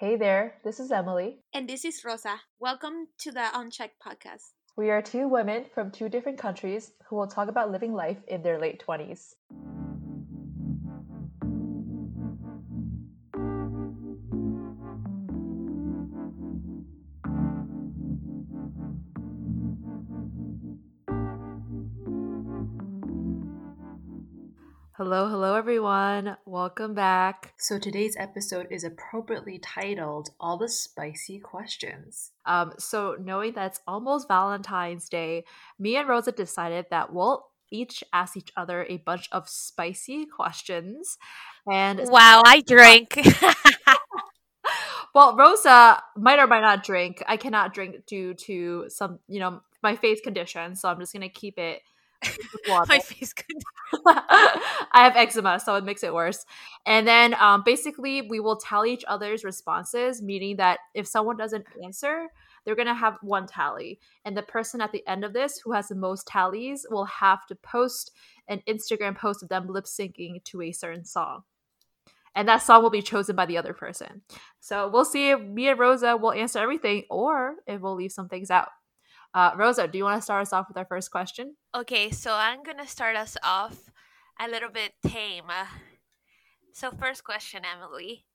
Hey there, this is Emily. And this is Rosa. Welcome to the Unchecked podcast. We are two women from two different countries who will talk about living life in their late 20s. Hello, hello everyone. Welcome back. So today's episode is appropriately titled All the Spicy Questions. Um, so knowing that it's almost Valentine's Day, me and Rosa decided that we'll each ask each other a bunch of spicy questions. And wow, I drink. well, Rosa might or might not drink. I cannot drink due to some, you know, my face condition, so I'm just gonna keep it my face could. I have eczema, so it makes it worse. And then um, basically, we will tally each other's responses, meaning that if someone doesn't answer, they're going to have one tally. And the person at the end of this who has the most tallies will have to post an Instagram post of them lip syncing to a certain song. And that song will be chosen by the other person. So we'll see if me and Rosa will answer everything or if we'll leave some things out. Uh, Rosa, do you want to start us off with our first question? Okay, so I'm going to start us off a little bit tame. So, first question, Emily.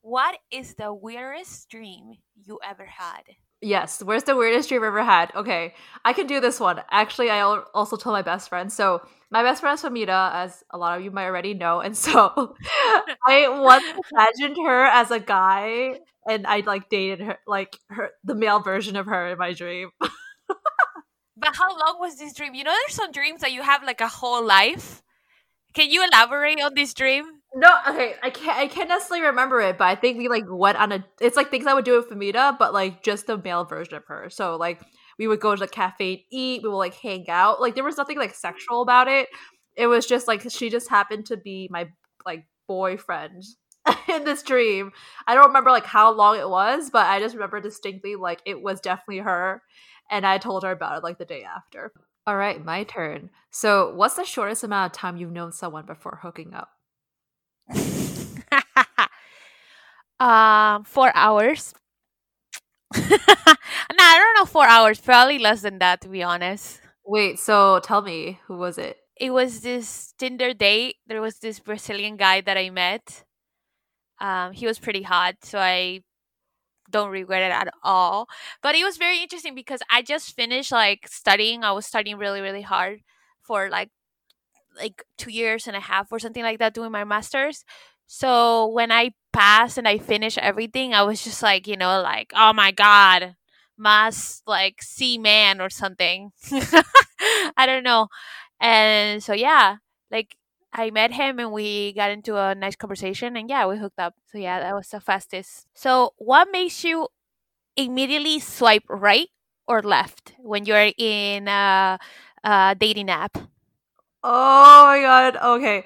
What is the weirdest dream you ever had? Yes, where's the weirdest dream I've ever had? Okay, I can do this one. Actually, I also told my best friend. So, my best friend is Famita, as a lot of you might already know. And so, I once imagined her as a guy and I like dated her, like her, the male version of her in my dream. but how long was this dream? You know, there's some dreams that you have like a whole life. Can you elaborate on this dream? No, okay, I can't. I can't necessarily remember it, but I think we like went on a. It's like things I would do with Famita, but like just the male version of her. So like we would go to the cafe and eat. We would like hang out. Like there was nothing like sexual about it. It was just like she just happened to be my like boyfriend in this dream. I don't remember like how long it was, but I just remember distinctly like it was definitely her and I told her about it like the day after. All right, my turn. So, what's the shortest amount of time you've known someone before hooking up? um, 4 hours. nah, I don't know 4 hours, probably less than that to be honest. Wait, so tell me, who was it? It was this Tinder date. There was this Brazilian guy that I met um, he was pretty hot, so I don't regret it at all. But it was very interesting because I just finished like studying. I was studying really, really hard for like like two years and a half or something like that doing my masters. So when I passed and I finished everything, I was just like, you know, like, oh my god, must like see man or something. I don't know. And so yeah, like I met him and we got into a nice conversation and yeah, we hooked up. So yeah, that was the fastest. So what makes you immediately swipe right or left when you're in a, a dating app? Oh my god. Okay.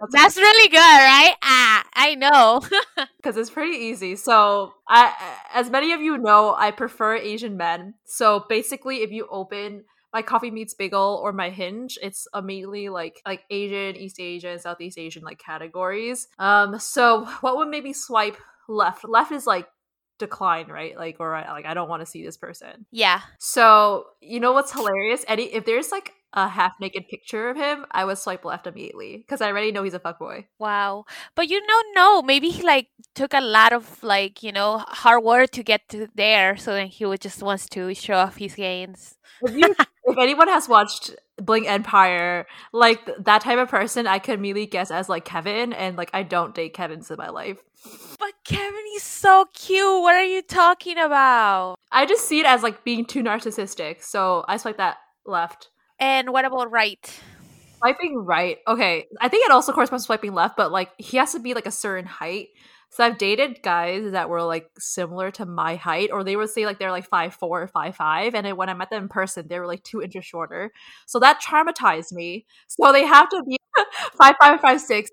That's, That's really good, right? Ah, I know. Cuz it's pretty easy. So, I as many of you know, I prefer Asian men. So, basically if you open my coffee meets bagel or my hinge it's immediately like like asian east asian southeast asian like categories. Um so what would maybe swipe left? Left is like decline right? Like or like i don't want to see this person. Yeah. So you know what's hilarious? Any if there's like a half naked picture of him, I would swipe left immediately because I already know he's a fuckboy. Wow. But you don't know. Maybe he like took a lot of like, you know, hard work to get to there. So then he would just wants to show off his gains. If, you, if anyone has watched Bling Empire, like that type of person, I could immediately guess as like Kevin, and like I don't date Kevins in my life. But Kevin is so cute. What are you talking about? I just see it as like being too narcissistic, so I swipe that left. And what about right? Swiping right. Okay, I think it also corresponds to swiping left, but like he has to be like a certain height. So I've dated guys that were like similar to my height, or they would say like they're like five four or five five, and when I met them in person, they were like two inches shorter. So that traumatized me. So they have to be five five five six.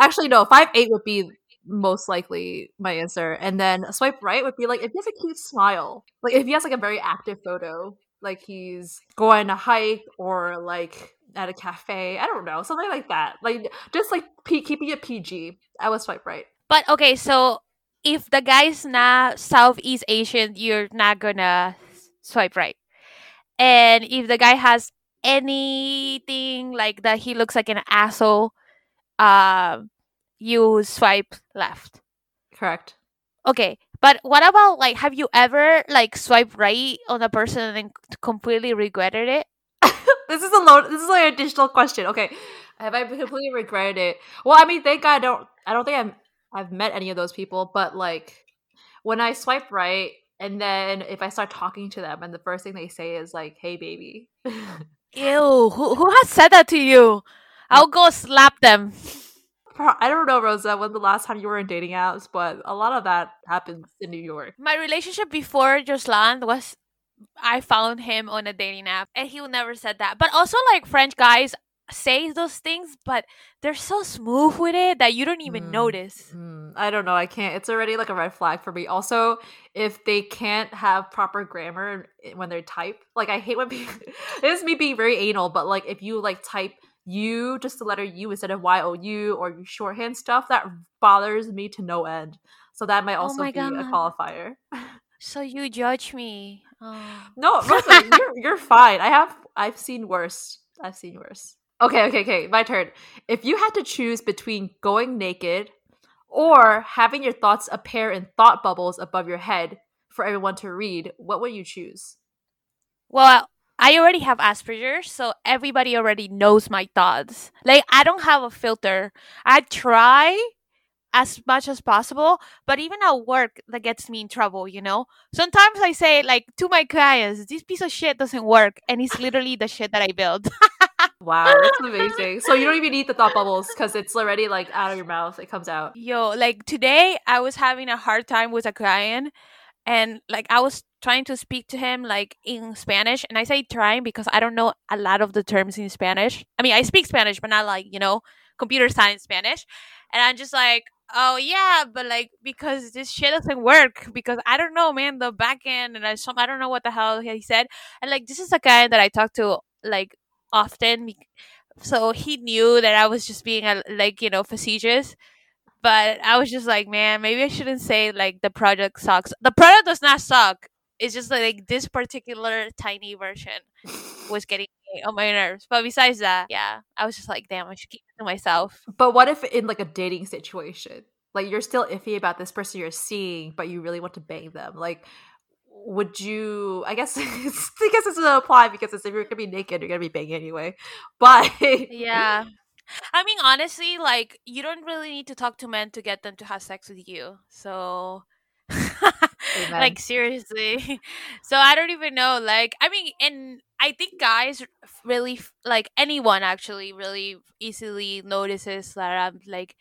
Actually, no, five eight would be most likely my answer. And then swipe right would be like if he has a cute smile, like if he has like a very active photo, like he's going to hike or like at a cafe. I don't know, something like that. Like just like P- keeping it PG. I would swipe right. But okay, so if the guy's not Southeast Asian, you're not gonna swipe right. And if the guy has anything like that, he looks like an asshole. Um, you swipe left. Correct. Okay, but what about like, have you ever like swiped right on a person and then completely regretted it? this is a load. This is like an additional question. Okay, have I completely regretted it? Well, I mean, thank God I don't. I don't think I'm. I've met any of those people, but like when I swipe right, and then if I start talking to them, and the first thing they say is like, "Hey, baby." Ew, who who has said that to you? I'll go slap them. I don't know, Rosa, when the last time you were in dating apps, but a lot of that happens in New York. My relationship before Jocelyn was I found him on a dating app and he never said that. But also like French guys say those things, but they're so smooth with it that you don't even mm, notice. Mm, I don't know. I can't. It's already like a red flag for me. Also, if they can't have proper grammar when they type, like I hate when people. this is me being very anal, but like if you like type U, just the letter U instead of Y O U or shorthand stuff, that bothers me to no end. So that might oh also oh be God. a qualifier. So you judge me? Oh. No, you're you're fine. I have I've seen worse. I've seen worse. Okay, okay, okay. My turn. If you had to choose between going naked or having your thoughts appear in thought bubbles above your head for everyone to read, what would you choose? Well, I already have Asperger's, so everybody already knows my thoughts. Like I don't have a filter. I try as much as possible, but even at work that gets me in trouble, you know? Sometimes I say like to my clients, this piece of shit doesn't work and it's literally the shit that I built. wow, that's amazing. So you don't even need the thought bubbles because it's already like out of your mouth. It comes out. Yo, like today I was having a hard time with a client and like I was trying to speak to him like in Spanish and I say trying because I don't know a lot of the terms in Spanish. I mean, I speak Spanish but not like, you know, computer science Spanish. And I'm just like, "Oh yeah, but like because this shit doesn't work because I don't know, man, the back end and I some I don't know what the hell he said." And like this is a guy that I talk to like often so he knew that I was just being a, like, you know, facetious but I was just like, man, maybe I shouldn't say like the product sucks. The product does not suck. It's just like this particular tiny version was getting on my nerves. But besides that, yeah, I was just like, damn, I should keep it to myself. But what if in like a dating situation, like you're still iffy about this person you're seeing, but you really want to bang them, like? Would you? I guess I guess this doesn't apply because if you're gonna be naked, you're gonna be banging anyway. But yeah, I mean, honestly, like you don't really need to talk to men to get them to have sex with you. So, like seriously. So I don't even know. Like, I mean, and I think guys really like anyone actually really easily notices that I'm like.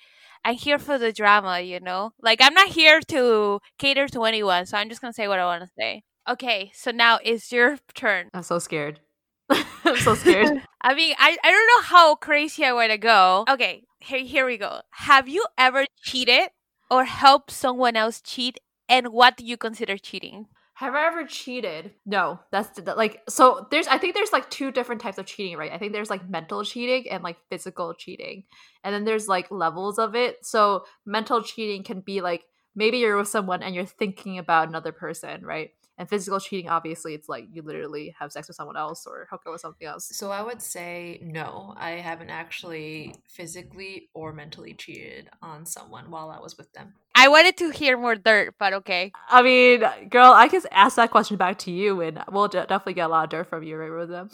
I'm here for the drama, you know? Like, I'm not here to cater to anyone, so I'm just gonna say what I want to say. Okay, so now it's your turn. I'm so scared. I'm so scared. I mean, I, I don't know how crazy I want to go. Okay, here, here we go. Have you ever cheated or helped someone else cheat? And what do you consider cheating? Have I ever cheated? No, that's like so. There's I think there's like two different types of cheating, right? I think there's like mental cheating and like physical cheating, and then there's like levels of it. So mental cheating can be like maybe you're with someone and you're thinking about another person, right? And physical cheating, obviously, it's like you literally have sex with someone else or hook up with something else. So I would say no, I haven't actually physically or mentally cheated on someone while I was with them. I wanted to hear more dirt, but okay. I mean, girl, I can ask that question back to you, and we'll de- definitely get a lot of dirt from you, right, Rosa?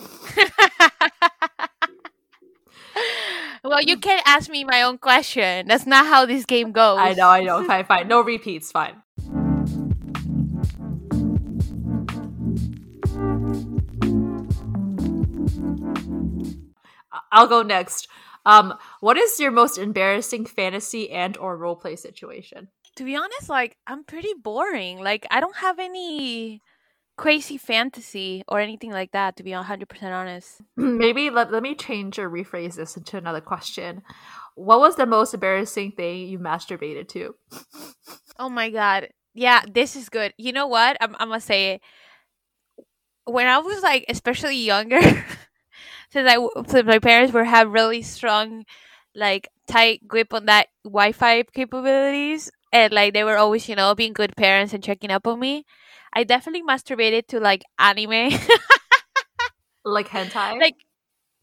well, you can't ask me my own question. That's not how this game goes. I know, I know. Fine, fine. No repeats. Fine. I'll go next. Um, what is your most embarrassing fantasy and or role play situation? To be honest, like I'm pretty boring. Like I don't have any crazy fantasy or anything like that to be 100% honest. Maybe let, let me change or rephrase this into another question. What was the most embarrassing thing you masturbated to? oh my god. Yeah, this is good. You know what? I'm, I'm gonna say it. When I was like especially younger since I since my parents were have really strong, like tight grip on that Wi-Fi capabilities, and like they were always you know being good parents and checking up on me. I definitely masturbated to like anime. Like hentai. like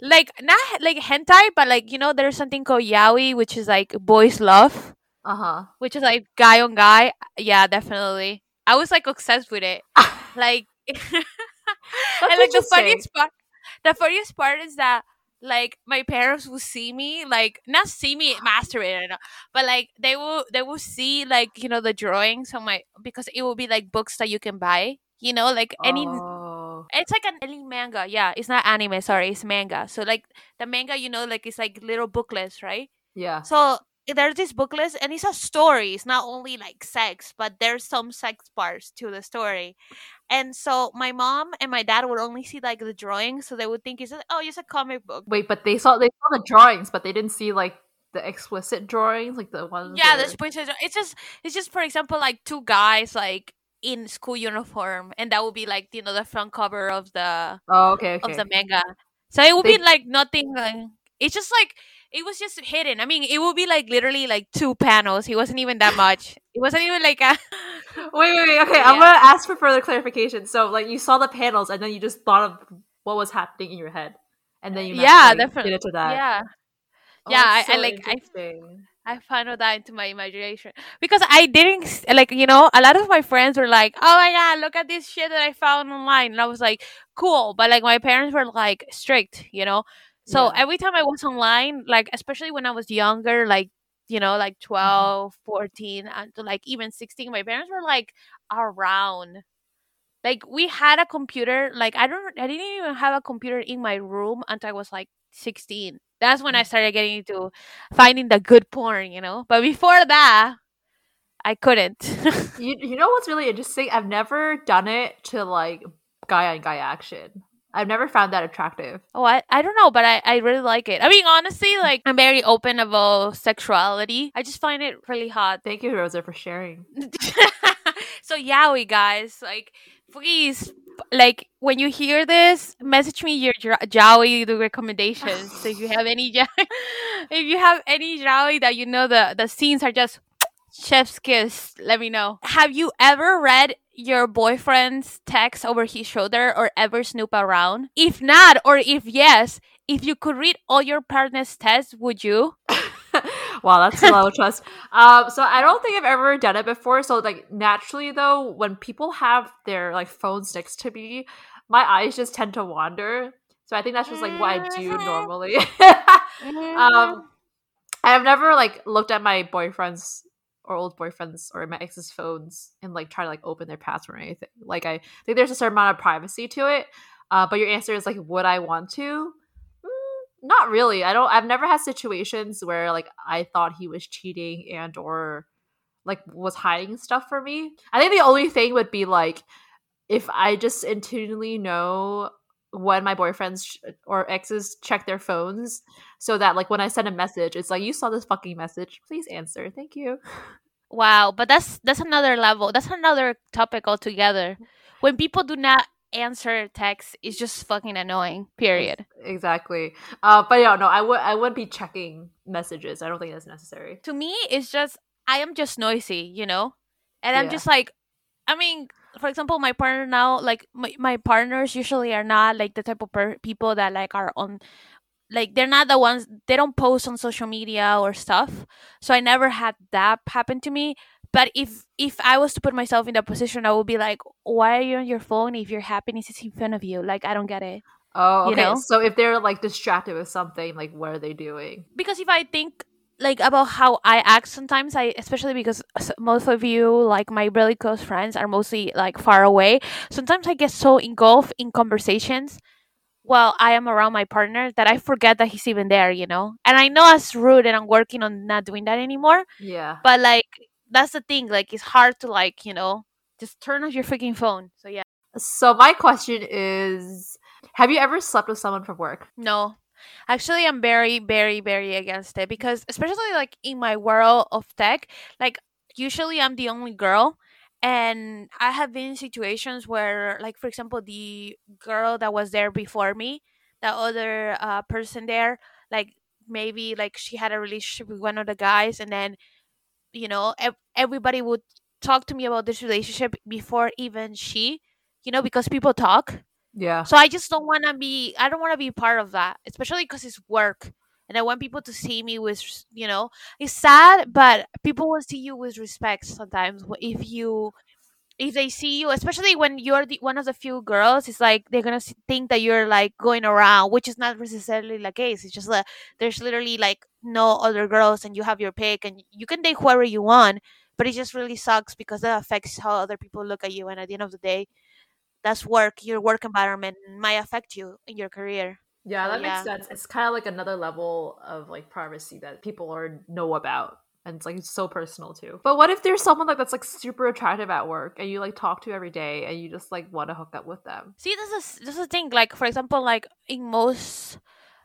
like not like hentai but like you know there's something called yaoi which is like boys love. Uh huh. which is like guy on guy. Yeah definitely. I was like obsessed with it. Like and like the funniest part the funniest part is that like my parents will see me like not see me masturbating but like they will they will see like you know the drawings on my because it will be like books that you can buy you know like any Oh. it's like an any manga yeah it's not anime sorry it's manga so like the manga you know like it's like little booklets right Yeah. so there's this booklet and it's a story. It's not only like sex, but there's some sex parts to the story. And so my mom and my dad would only see like the drawings, so they would think it's a, oh, it's a comic book. Wait, but they saw they saw the drawings, but they didn't see like the explicit drawings, like the ones. Yeah, there's points. It's just it's just for example like two guys like in school uniform, and that would be like you know the front cover of the Oh, okay, okay. of the manga. So it would They- be like nothing. Like, it's just like it was just hidden. I mean, it would be like literally like two panels. It wasn't even that much. It wasn't even like a. Wait, wait, wait. Okay, I'm gonna ask for further clarification. So, like, you saw the panels, and then you just thought of what was happening in your head, and then you Yeah, definitely. did it to that. yeah, Oh, Yeah, that's I- I like- I-. I funneled that into my imagination because I didn't like you know a lot of my friends were like, "Oh my god, look at this shit that I found online," and I was like, "Cool," but like my parents were like strict, you know. So Yeah. every time I was online, like especially when I was younger, like you know, like mm-hmm. 12, 14, uh, and like even 16, my parents were like around. Like we had a computer, like I don't I didn't even have a computer in my room until I was like 16. That's when I mm-hmm. started getting into finding the good porn, you know. But before that, I couldn't. You you know what's really interesting? I've never done it to like guy on guy action. I've never found that attractive. oh, I, I don't know, but I, I really like it. I mean, honestly, mm-hmm. like I'm very open about sexuality. I just find it really hot. Thank you, Rosa, for sharing. so yaoi guys, like please, like when you hear this, message me your yaoi the recommendations. so if you have any if you have any yaoi that you know the the scenes are just chef's kiss, let me know. Have you ever read your boyfriend's text over his shoulder or ever snoop around? If not, or if yes, if you could read all your partner's texts, would you? wow, that's a low trust. Um, so I don't think I've ever done it before. So like naturally though, when people have their like phones next to me, my eyes just tend to wander. So I think that's just like what I do normally. um, I've never like looked at my boyfriend's or old boyfriends or my ex's phones and like try to like open their password or anything. Like I think there's a certain amount of privacy to it. Uh, but your answer is like, would I want to? Mm, not really. I don't. I've never had situations where like I thought he was cheating and or like was hiding stuff from me. I think the only thing would be like if I just intuitively know when my boyfriends or exes check their phones so that like when I send a message, it's like you saw this fucking message. Please answer. Thank you. Wow, but that's that's another level. That's another topic altogether. When people do not answer text, it's just fucking annoying. Period. Exactly. Uh, but yeah, no, I would I would be checking messages. I don't think that's necessary. To me, it's just I am just noisy, you know, and I'm Yeah. just like, I mean, for example, my partner now, like my my partners usually are not like the type of per- people that like are on. Like they're not the ones they don't post on social media or stuff. So I never had that happen to me. But if if I was to put myself in that position, I would be like, why are you on your phone if your happiness is in front of you? Like I don't get it. Oh, You okay. know? So if they're like distracted with something, like what are they doing? because if I think like about how I act sometimes, I especially because most of you like my really close friends are mostly like far away. Sometimes I get so engulfed in conversations while I am around my partner that I forget that he's even there, you know. And I know it's rude, and I'm working on not doing that anymore. Yeah. But like that's the thing, like it's hard to like you know just turn off your freaking phone. So yeah, So my question is, have you ever slept with someone from work? No. Actually, I'm very, very, very against it because, especially like in my world of tech, like usually I'm the only girl. And I have been in situations where, like, for example, the girl that was there before me, the other uh, person there, like, maybe like she had a relationship with one of the guys, and then you know ev- everybody would talk to me about this relationship before even she you know because people talk Yeah. so i just don't want to be i don't want to be part of that especially because it's work and i want people to see me with you know it's sad but people will see you with respect sometimes if you if they see you especially when you're the one of the few girls it's like they're gonna think that you're like going around which is not necessarily the case. It's just that there's literally like no other girls and you have your pick and you can date whoever you want but it just really sucks because that affects how other people look at you and at the end of the day that's work your work environment might affect you in your career Yeah, So, that yeah. makes sense. It's kind of like another level of like privacy that people are know about. And it's like it's so personal too. But what if there's someone like that's like super attractive at work and you like talk to every day and you just like want to hook up with them? See, this is this is the thing. Like, for example, like in most,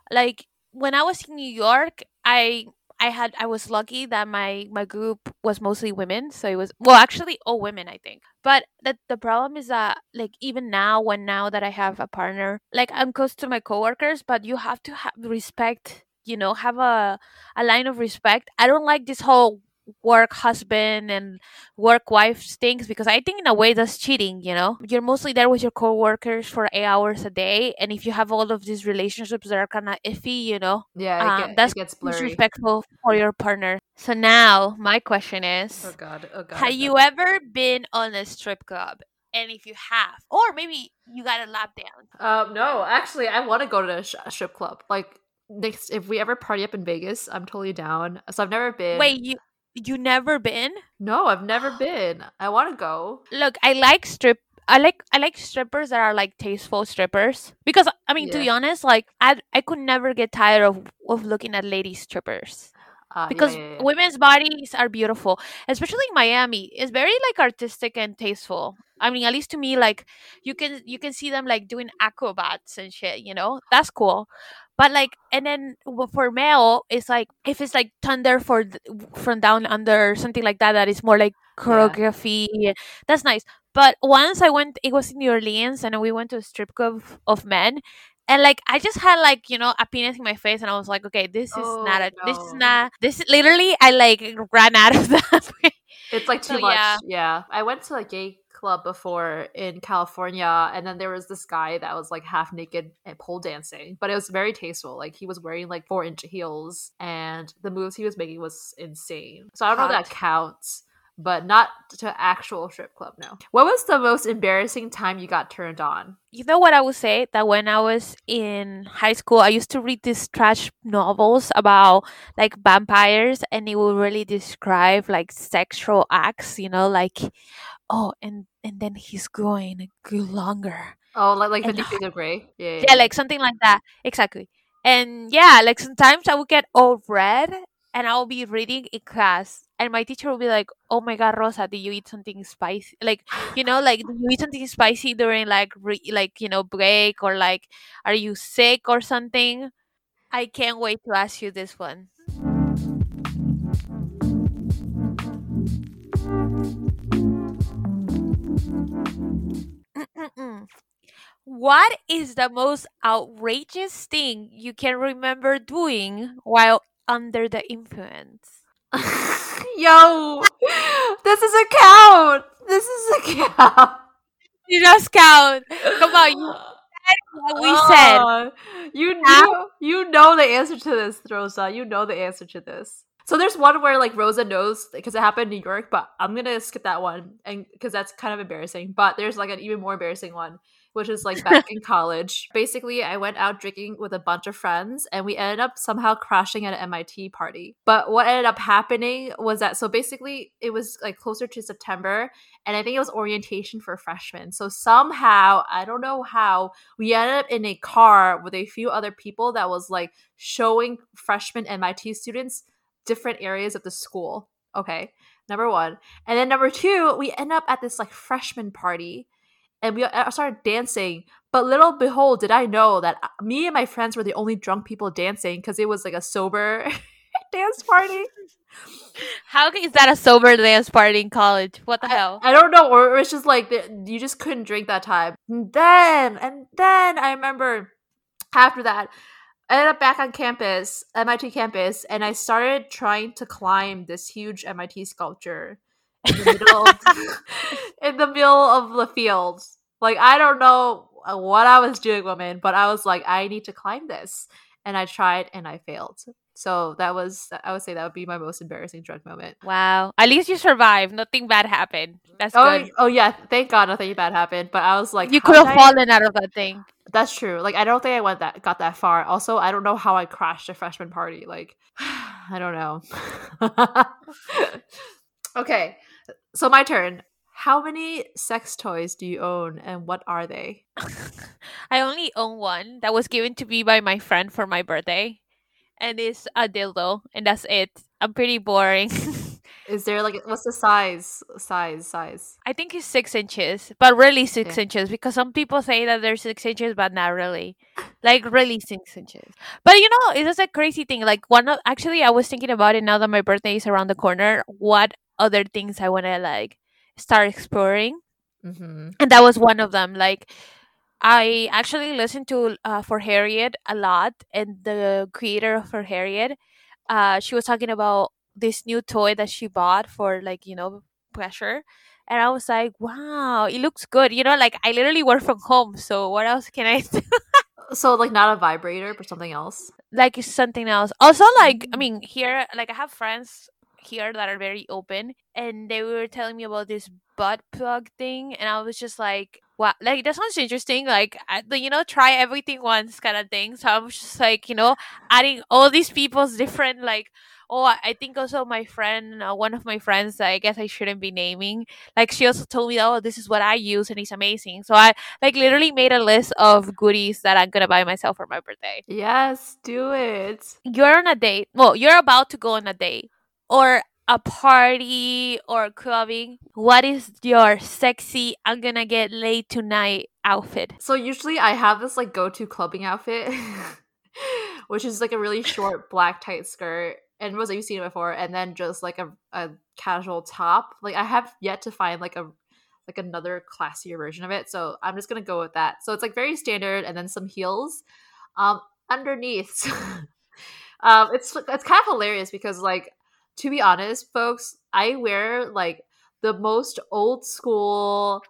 like when I was in New York, I I had I was lucky that my my group was mostly women, so it was well actually all women, I think. But the the problem is that like even now, when now that I have a partner, like I'm close to my coworkers, but you have to have respect. You know, have a a line of respect. I don't like this whole work husband and work wife things because I think in a way that's cheating, you know? You're mostly there with your coworkers for eight hours a day and if you have all of these relationships that are kinda iffy, you know, Yeah, um, get, that's gets blurry. disrespectful for your partner. So now my question is Oh god. Oh god. have you ever been on a strip club? And if you have, or maybe you got a lap dance. Um, no, actually, I want to go to a, sh- a strip club. Like next, if we ever party up in Vegas, I'm totally down. So I've never been. Wait, you you never been? no, I've never been. I want to go. look i like strip i like i like strippers that are like tasteful strippers because i mean to be honest like i i could never get tired of of looking at lady strippers Uh, yeah, because yeah, yeah. women's bodies are beautiful especially in miami it's very like artistic and tasteful i mean at least to me like you can you can see them like doing acrobats and shit you know that's cool but like and then for male it's like if it's like thunder for from down under something like that that is more like choreography that's nice but once i went it was in new orleans and we went to a strip club of men and like i just had like you know a penis in my face and i was like okay this is not Oh, a this is not this is literally i like ran out of that It's like too So, much. yeah. Yeah. I went to like a gay club before in California, and then there was this guy that was like half naked and pole dancing, but it was very tasteful. Like he was wearing like four inch heels, and the moves he was making was insane. So I don't know if that counts, but not to actual strip club. No. What was the most embarrassing time you got turned on? you know what I would say that when I was in high school, I used to read these trash novels about like vampires, and it would really describe like sexual acts. You know, like oh, and and then his groin grew longer. Oh, like like And- Fifty Shades of Grey. Yeah, Yeah, like something like that. Exactly. And yeah, like sometimes I would get all red, and I will be reading in class, and my teacher will be like, "Oh my God, Rosa, did you eat something spicy? Like, you know, like did you eat something spicy during like re- like you know break or like are you sick or something?" I can't wait to ask you this one. What is the most outrageous thing you can remember doing while under the influence? Yo, this is a count. This is a count. You just count. Come on, you what we said. Oh, you know, you know the answer to this, Rosa. You know the answer to this. So there's one where like Rosa knows because it happened in New York, but I'm gonna skip that one and because that's kind of embarrassing. But there's like an even more embarrassing one, which is like back in college. Basically, I went out drinking with a bunch of friends, and we ended up somehow crashing at an MIT party. But what ended up happening was that so basically it was like closer to September, and I think it was orientation for freshmen. So somehow I don't know how we ended up in a car with a few other people that was like showing freshman MIT students different areas of the school. Okay, number one. And then number two, we end up at this like freshman party and we started dancing. But little behold, did I know that uh, me and my friends were the only drunk people dancing because it was like a sober dance party. How is that a sober dance party in college? What the hell? I don't know, or it's just like you just couldn't drink that time. And then, and then I remember after that, I ended up back on campus, MIT campus, and I started trying to climb this huge MIT sculpture in the middle of, in the middle of the fields. Like I don't know what I was doing, woman, but I was like, I need to climb this, and I tried and I failed. So that was, I would say, that would be my most embarrassing drunk moment. Wow. At least you survived. Nothing bad happened. That's Oh, good. oh yeah, thank God nothing bad happened. But I was like, you could have I- fallen out of that thing. That's true. Like I don't think I went that got that far. Also, I don't know how I crashed a freshman party. Like I don't know. okay. So my turn. How many sex toys do you own and what are they? I only own one that was given to me by my friend for my birthday. And it's a dildo, and that's it. I'm pretty boring. Is there like what's the size? Size, size. I think it's six inches, but really six inches because some people say that they're six inches, but not really. Like really six inches. But you know, it is just a crazy thing. Like one of actually, I was thinking about it now that my birthday is around the corner. What other things I want to like start exploring, Mm-hmm. and that was one of them. Like I actually listened to uh, For Harriet a lot, and the creator of For Harriet, uh, she was talking about this new toy that she bought for like you know pleasure, and I was like, wow, it looks good. You know, like I literally work from home, so what else can I do? So like not a vibrator, but something else. like something else. Also, like I Mm. mean, here, like I have friends here that are very open, and they were telling me about this butt plug thing, and I was just like, wow, like that sounds interesting. Like, the, you know, try everything once kind of thing. So I was just like, you know, adding all these people's different like. Oh, I think also my friend, uh, one of my friends, I guess I shouldn't be naming. Like she also told me, oh, this is what I use, and it's amazing. So I like literally made a list of goodies that I'm gonna buy myself for my birthday Yes, do it. you're on a date. Well, you're about to go on a date or a party or clubbing. What is your sexy I'm gonna get laid tonight outfit? So usually I have this like go-to clubbing outfit, which is like a really short black tight skirt. And Rosa, you've seen it before, and then just like a, a casual top. Like I have yet to find like a like another classier version of it. So I'm just gonna go with that. So it's like very standard, and then some heels. Um, underneath, um, it's it's kind of hilarious because like to be honest, folks, I wear like the most old school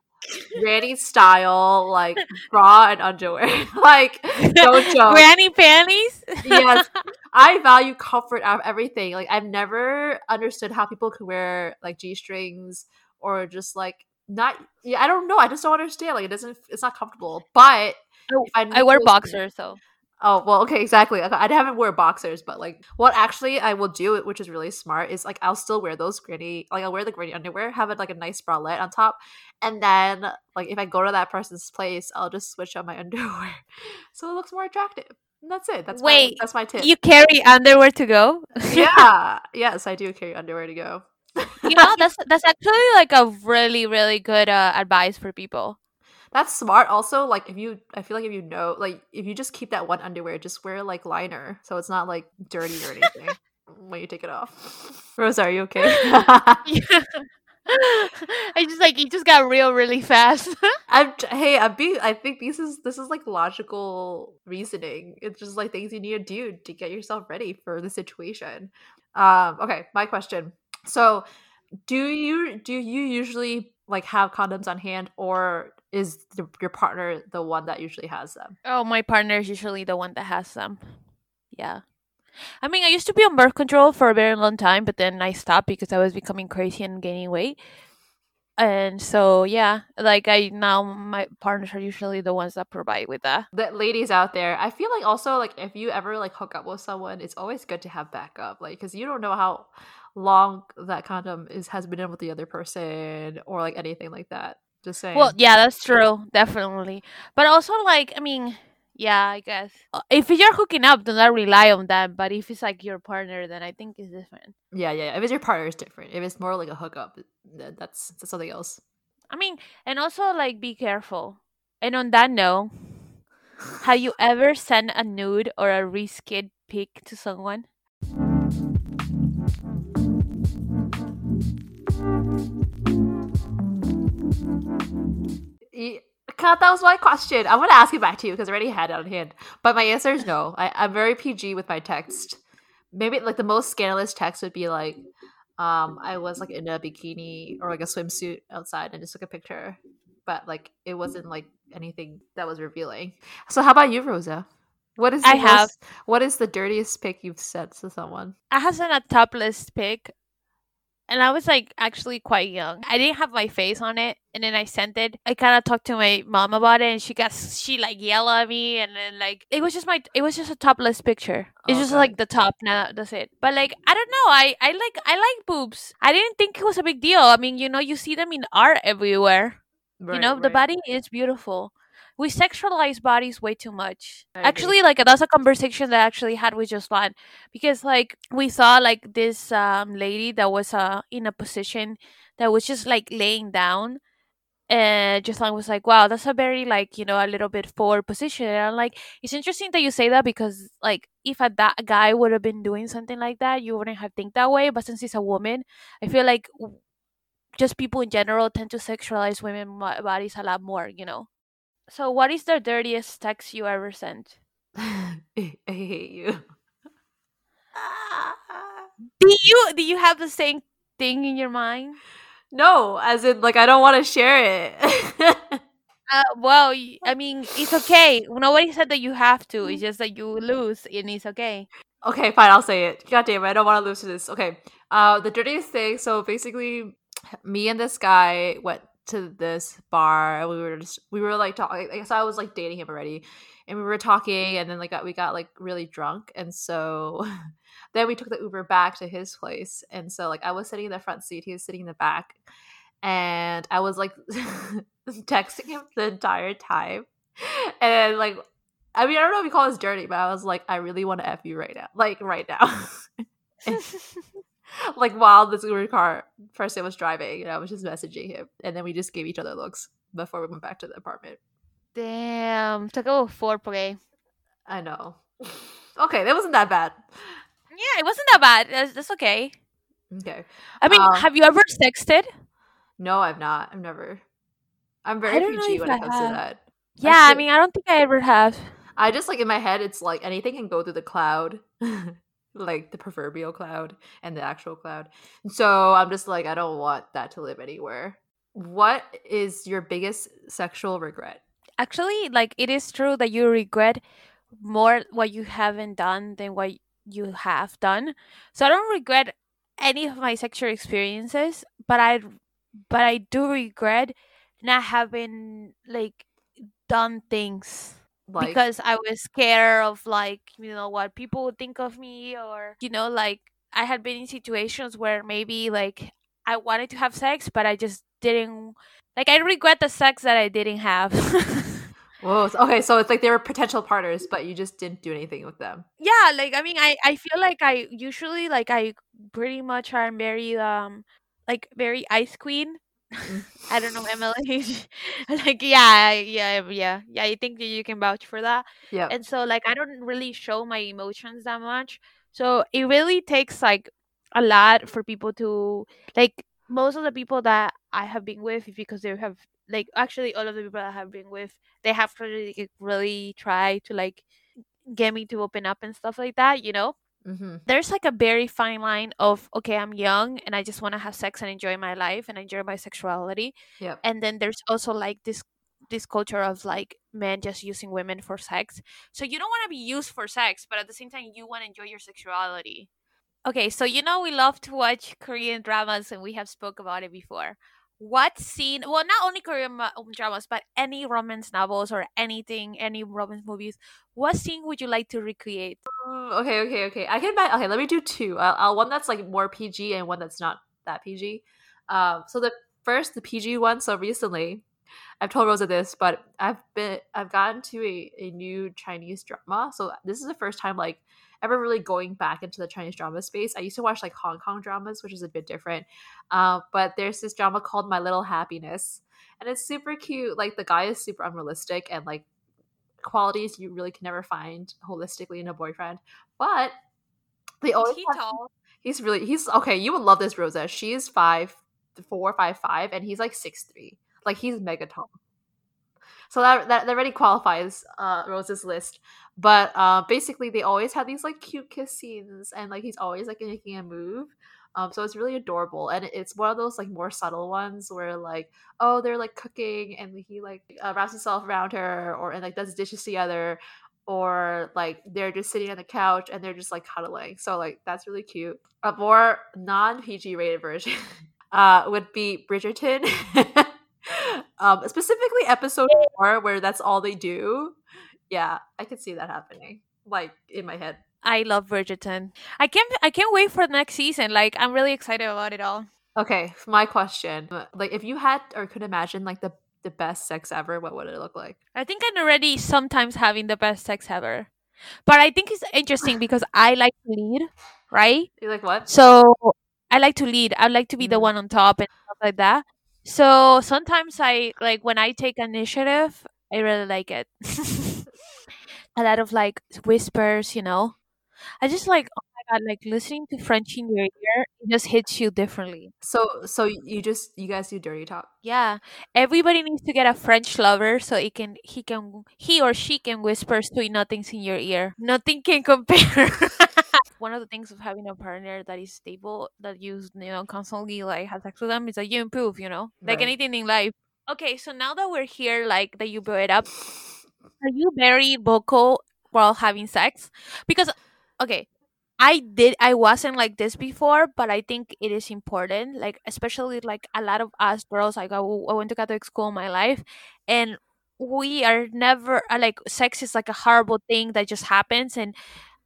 granny style like bra and underwear. like don't joke. Granny panties? yes. I value comfort out of everything. Like I've never understood how people could wear like G strings or just like not yeah, I don't know. I just don't understand. Like it doesn't it's not comfortable. But I, I wear boxers, so Oh well, okay, exactly. Okay, I haven't wear boxers, but like what actually I will do, which is really smart, is like I'll still wear those granny, like I'll wear the granny underwear, have it like a nice bralette on top, and then like if I go to that person's place, I'll just switch on my underwear, so it looks more attractive. And that's it. That's my, Wait, that's my tip. you carry underwear to go? yeah, yes, I do carry underwear to go. you know, that's that's actually like a really, really good uh, advice for people. That's smart. Also, like if you, I feel like if you know, like if you just keep that one underwear, just wear like liner, so it's not like dirty or anything when you take it off. Rose, are you okay? Yeah. I just like it just got real really fast. I'm hey, I'm being. I think this is this is like logical reasoning. It's just like things you need to do to get yourself ready for the situation. Um. Okay, my question. So, do you do you usually like have condoms on hand, or is the, your partner the one that usually has them? Oh, my partner is usually the one that has them. Yeah. I mean, I used to be on birth control for a very long time, but then I stopped because I was becoming crazy and gaining weight. And so, yeah, like I now my partners are usually the ones that provide with that. The ladies out there, I feel like also like if you ever like hook up with someone, it's always good to have backup, like because you don't know how long that condom is has been in with the other person or like anything like that. Just saying. Well, yeah, that's true, definitely. But also, like, I mean, yeah, I guess Uh, if you're hooking up, do not rely on that. But if it's like your partner, then I think it's different. Yeah, yeah. If it's your partner, it's different. If it's more like a hookup, th- that's that's something else. I mean, and also like be careful. And on that note, have you ever sent a nude or a risky pic to someone? God, that was my question. I'm gonna ask it back to you because I already had it on hand. But my answer is no. I, I'm very PG with my text. Maybe like the most scandalous text would be like, um, I was like in a bikini or like a swimsuit outside and just took a picture. But like it wasn't like anything that was revealing. So how about you, Rosa? What is the I have- what is the dirtiest pic you've sent to someone? I have sent a topless pic, and I was like actually quite young. I didn't have my face on it, and then I sent it. I kind of talked to my mom about it, and she got she like yelled at me, and then like it was just my it was just a topless picture. It's just like the top. Now that's it. But like I don't know. I I like I like boobs. I didn't think it was a big deal. I mean, you know, you see them in art everywhere. you Right, know, the body is beautiful. We sexualize bodies way too much. Actually, like that's a conversation that I actually had with Jocelyn because like we saw like this um lady that was uh in a position that was just like laying down and Jocelyn was like, Wow, that's a very like, you know, a little bit forward position. And I'm like, it's interesting that you say that because like if a that guy would have been doing something like that, you wouldn't have think that way. But since he's a woman, I feel like just people in general tend to sexualize women bodies a lot more, you know. So, what is the dirtiest text you ever sent? I hate you. Do you do you have the same thing in your mind? No, as in like I don't want to share it. Uh, well, I mean, it's okay. Nobody said that you have to. It's just that you lose, and it's okay. okay, fine, I'll say it. God damn it, I don't want to lose to this. Okay. Uh the dirtiest thing, so basically me and this guy went to this bar and we were just we were like talking I guess I was like dating him already. And we were talking and then like we got like really drunk and so then we took the Uber back to his place. And so like I was sitting in the front seat, he was sitting in the back. And I was like texting him the entire time. And like I mean, I don't know if you call this dirty, but I was like, I really want to F you right now. Like right now. like while this Uber car person was driving and I was just messaging him. And then we just gave each other looks before we went back to the apartment. Damn, took over foreplay. I know. Okay, that wasn't that bad. Yeah, it wasn't that bad. That's, that's okay. Okay. I mean, Um, have you ever sexted? No, I've not. I've never. I'm very PG when I it comes have. to that. Yeah, I feel- mean, I don't think I ever have. I just like in my head, it's like anything can go through the cloud, like the proverbial cloud and the actual cloud. So I'm just like, I don't want that to live anywhere. What is your biggest sexual regret? Actually, like it is true that you regret more what you haven't done than what you have done. So I don't regret any of my sexual experiences, but I but I do regret not having like done things Because I was scared of like you know what people would think of me or you know like I had been in situations where maybe like I wanted to have sex but I just didn't like I regret the sex that I didn't have. whoa, okay, so it's like they were potential partners, but you just didn't do anything with them. yeah, like I mean I I feel like I usually like I pretty much are very um like very ice queen. I don't know Emily. like yeah, yeah, yeah. Yeah, I think that you can vouch for that. Yeah. and so like i don't really show my emotions that much so it really takes like a lot for people to like most of the people that i have been with because they have like actually all of the people i have been with they have really really try to like get me to open up and stuff like that you know Mm-hmm. there's like a very fine line of okay i'm young and i just want to have sex and enjoy my life and enjoy my sexuality Yep. and then there's also like this this culture of like men just using women for sex so you don't want to be used for sex but at the same time you want to enjoy your sexuality okay so you know we love to watch korean dramas and we have spoke about it before what scene well not only korean um, dramas but any romance novels or anything any romance movies what scene would you like to recreate Mm, okay, okay, okay. I can buy. Okay, let me do two. I'll, I'll one that's like more PG and one that's not that PG. Um, so the first, the PG one. So recently, I've told Rosa this, but I've been I've gotten to a, a new Chinese drama. So this is the first time like ever really going back into the Chinese drama space. I used to watch like Hong Kong dramas, which is a bit different. Uh, but there's this drama called My Little Happiness, and it's super cute. Like the guy is super unrealistic and like qualities you really can never find holistically in a boyfriend. But they always he have- tall he's really he's okay. You would love this Rosa. She's five four, five five, and he's like six three. Like he's mega tall. So that that, that already qualifies uh, Rose's list. But uh, basically, they always have these like cute kiss scenes, and like he's always like making a move. Um, so it's really adorable, and it's one of those like more subtle ones where like, oh, they're like cooking, and he like uh, wraps himself around her, or and like does dishes together, or like they're just sitting on the couch and they're just like cuddling. So like that's really cute. A more non PG rated version uh, would be Bridgerton. um, specifically episode four, where that's all they do. Yeah, I could see that happening. Like in my head. I love Bridgerton. I can't I can't wait for the next season. Like I'm really excited about it all. Okay, my question. Like if you had or could imagine like the the best sex ever, what would it look like? I think I'm already sometimes having the best sex ever. But I think it's interesting because I like to lead, right? You like what? So I like to lead. I like to be the Mhm. one on top and stuff like that. So sometimes I like when I take initiative, I really like it. a lot of like whispers, you know. I just like oh my god, like listening to French in your ear, it just hits you differently. So so you just you guys do dirty talk. Yeah, everybody needs to get a French lover so it can he can he or she can whisper sweet nothings in your ear. Nothing can compare. One of the things of having a partner that is stable, that you you know constantly like have sex with them, is that you improve. You know, like Right. anything in life. Okay, so now that we're here, like that you brought it up, are you very vocal while having sex? Because okay, I did I wasn't like this before, but I think it is important. Like especially like a lot of us girls, like I, w- I went to Catholic school my life, and we are never uh, like sex is like a horrible thing that just happens, and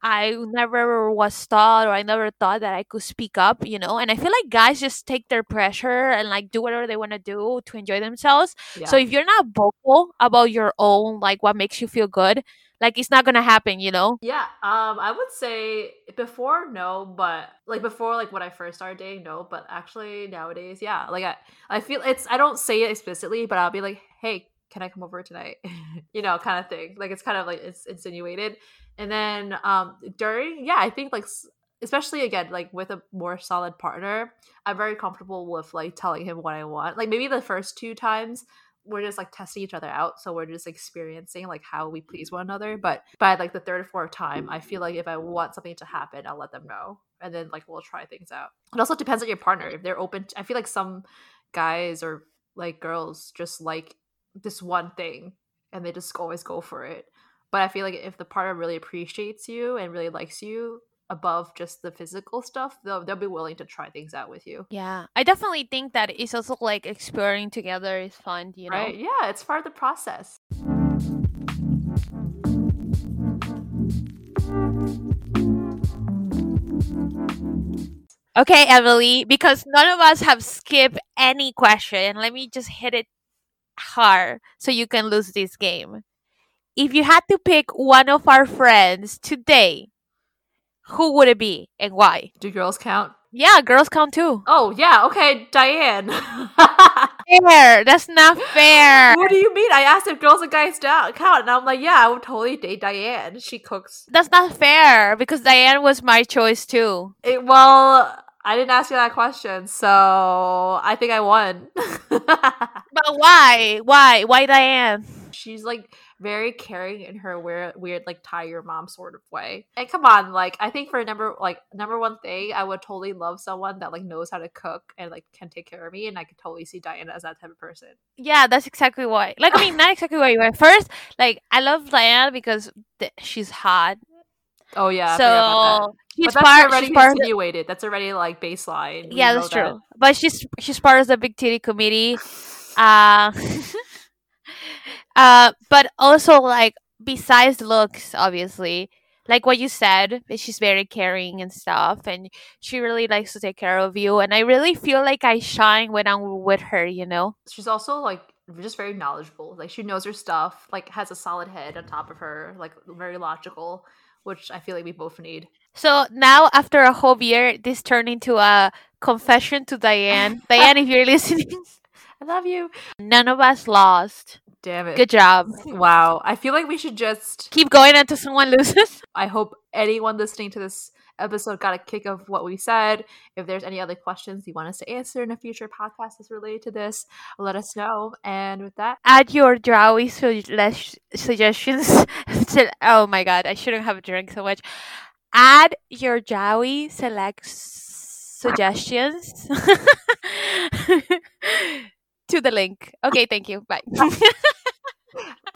I never was taught or I never thought that I could speak up, you know. And I feel like guys just take their pressure and like do whatever they want to do to enjoy themselves. Yeah. So if you're not vocal about your own like what makes you feel good, like it's not gonna happen, you know. Yeah, um, I would say before no, but like before like when I first started dating, no, but actually nowadays, yeah. Like I, I feel it's I don't say it explicitly, but I'll be like, hey, can I come over tonight? you know, kind of thing. Like it's kind of like it's insinuated, and then um during yeah, I think like especially again like with a more solid partner, I'm very comfortable with like telling him what I want. Like maybe the first two times we're just like testing each other out so we're just experiencing like how we please one another but by like the third or fourth time i feel like if i want something to happen i'll let them know and then like we'll try things out it also depends on your partner if they're open i feel like some guys or like girls just like this one thing and they just always go for it. But i feel like if the partner really appreciates you and really likes you above just the physical stuff they'll, they'll be willing to try things out with you. Yeah, I definitely think that it's also like exploring together is fun, you know. right yeah it's part of the process. Okay, Emily, because none of us have skipped any question, let me just hit it hard so you can lose this game. If you had to pick one of our friends today, who would it be and why? do girls count Yeah, girls count too. Oh yeah, okay, Diane. Fair. That's not fair. what do you mean? I asked if girls and guys count, and I'm like, yeah, I would totally date Diane. She cooks. That's not fair because Diane was my choice too. It, well, I didn't ask you that question, so I think I won. But why? Why? Why Diane? She's like very caring in her weird, weird like tie your mom sort of way. And come on, like I think for number like number one thing, I would totally love someone that like knows how to cook and like can take care of me, and I could totally see Diane as that type of person. Yeah, that's exactly why. Like, I mean, not exactly why you went first. Like, I love Diane because th- she's hot. Oh yeah, so she's but part. already She's part. Insinuated. That's already like baseline. Yeah, that's that. true. But she's she's part of the big titty committee. Uh, uh, but also like besides looks, obviously, like what you said, she's very caring and stuff, and she really likes to take care of you. And I really feel like I shine when I'm with her. You know. She's also like just very knowledgeable. Like she knows her stuff. Like has a solid head on top of her. Like very logical, which I feel like we both need. So now, after a whole year, this turned into a confession to Diane. Diane, if you're listening, I love you. none of us lost. Damn it. Good job. Wow. I feel like we should just. Keep going until someone loses. I hope anyone listening to this episode got a kick of what we said. If there's any other questions you want us to answer in a future podcast that's related to this, let us know. And with that, add your Draui su- suggestions. oh my god, I shouldn't have drank so much. Add your Draui select suggestions to the link. Okay, thank you. Bye.